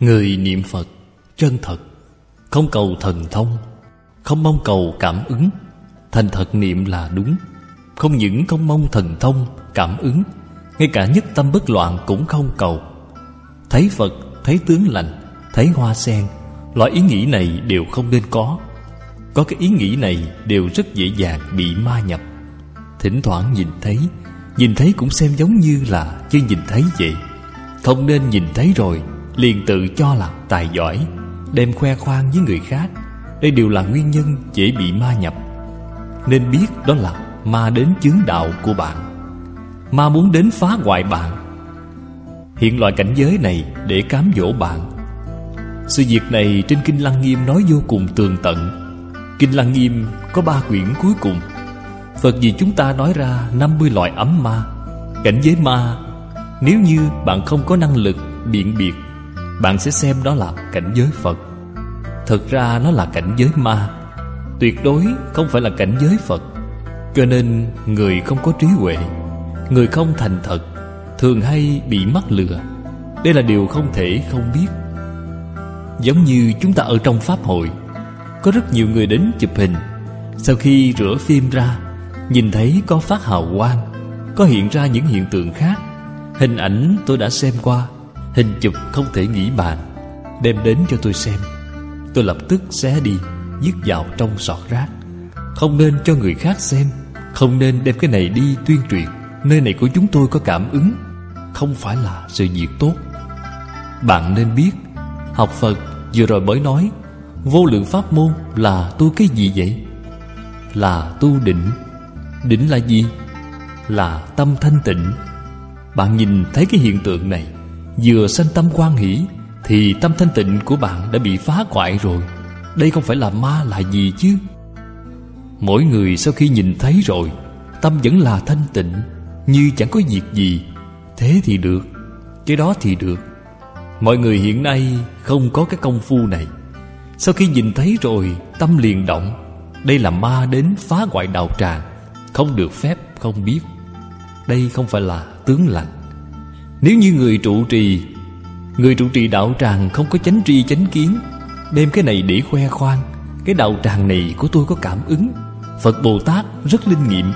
Người niệm Phật chân thật Không cầu thần thông Không mong cầu cảm ứng. Thành thật niệm là đúng Không những không mong thần thông, cảm ứng Ngay cả nhất tâm bất loạn cũng không cầu. Thấy Phật, thấy tướng lành Thấy hoa sen Loại ý nghĩ này đều không nên có. Có cái ý nghĩ này đều rất dễ dàng bị ma nhập. Thỉnh thoảng nhìn thấy Nhìn thấy cũng xem giống như là chưa nhìn thấy vậy. Không nên nhìn thấy rồi Liền tự cho là tài giỏi, Đem khoe khoang với người khác. Đây đều là nguyên nhân dễ bị ma nhập. Nên biết đó là ma đến chướng đạo của bạn. Ma muốn đến phá hoại bạn. Hiện loại cảnh giới này để cám dỗ bạn. Sự việc này trên Kinh Lăng Nghiêm nói vô cùng tường tận. Kinh Lăng Nghiêm có ba quyển cuối cùng. Phật vì chúng ta nói ra 50 loại ấm ma. Cảnh giới ma, Nếu như bạn không có năng lực biện biệt bạn sẽ xem đó là cảnh giới Phật. Thực ra nó là cảnh giới ma. Tuyệt đối không phải là cảnh giới Phật. Cho nên người không có trí huệ, Người không thành thật, Thường hay bị mắc lừa. Đây là điều không thể không biết. Giống như chúng ta ở trong Pháp hội, Có rất nhiều người đến chụp hình. Sau khi rửa phim ra, Nhìn thấy có phát hào quang, Có hiện ra những hiện tượng khác. Hình ảnh tôi đã xem qua. Hình chụp không thể nghĩ bàn. Đem đến cho tôi xem. Tôi lập tức xé đi Dứt vào trong sọt rác. Không nên cho người khác xem. Không nên đem cái này đi tuyên truyền. Nơi này của chúng tôi có cảm ứng. Không phải là sự việc tốt. Bạn nên biết, Học Phật vừa rồi mới nói, Vô lượng pháp môn là tu cái gì vậy? Là tu định. Định là gì? Là tâm thanh tịnh. Bạn nhìn thấy cái hiện tượng này Vừa sanh tâm quan hỷ Thì tâm thanh tịnh của bạn đã bị phá hoại rồi. Đây không phải là ma là gì chứ? Mỗi người sau khi nhìn thấy rồi, Tâm vẫn là thanh tịnh, Như chẳng có việc gì. Thế thì được, Cái đó thì được. Mọi người hiện nay không có cái công phu này. Sau khi nhìn thấy rồi, Tâm liền động. Đây là ma đến phá hoại đạo tràng, Không được phép, không biết. Đây không phải là tướng lành. Nếu như người trụ trì, Người trụ trì đạo tràng không có chánh tri chánh kiến, Đem cái này để khoe khoang, Cái đạo tràng này của tôi có cảm ứng. Phật Bồ Tát rất linh nghiệm,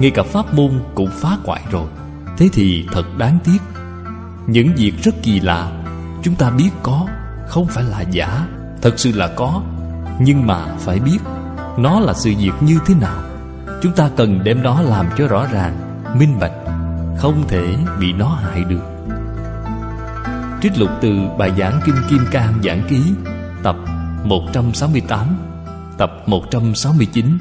Ngay cả pháp môn cũng phá hoại rồi. Thế thì thật đáng tiếc. Những việc rất kỳ lạ, Chúng ta biết có, Không phải là giả. Thật sự là có, Nhưng mà phải biết, Nó là sự việc như thế nào. Chúng ta cần đem nó làm cho rõ ràng, Minh bạch. Không thể bị nó hại được. Trích lục từ bài giảng Kinh Kim Cang Giảng Ký, Tập 168 Tập 169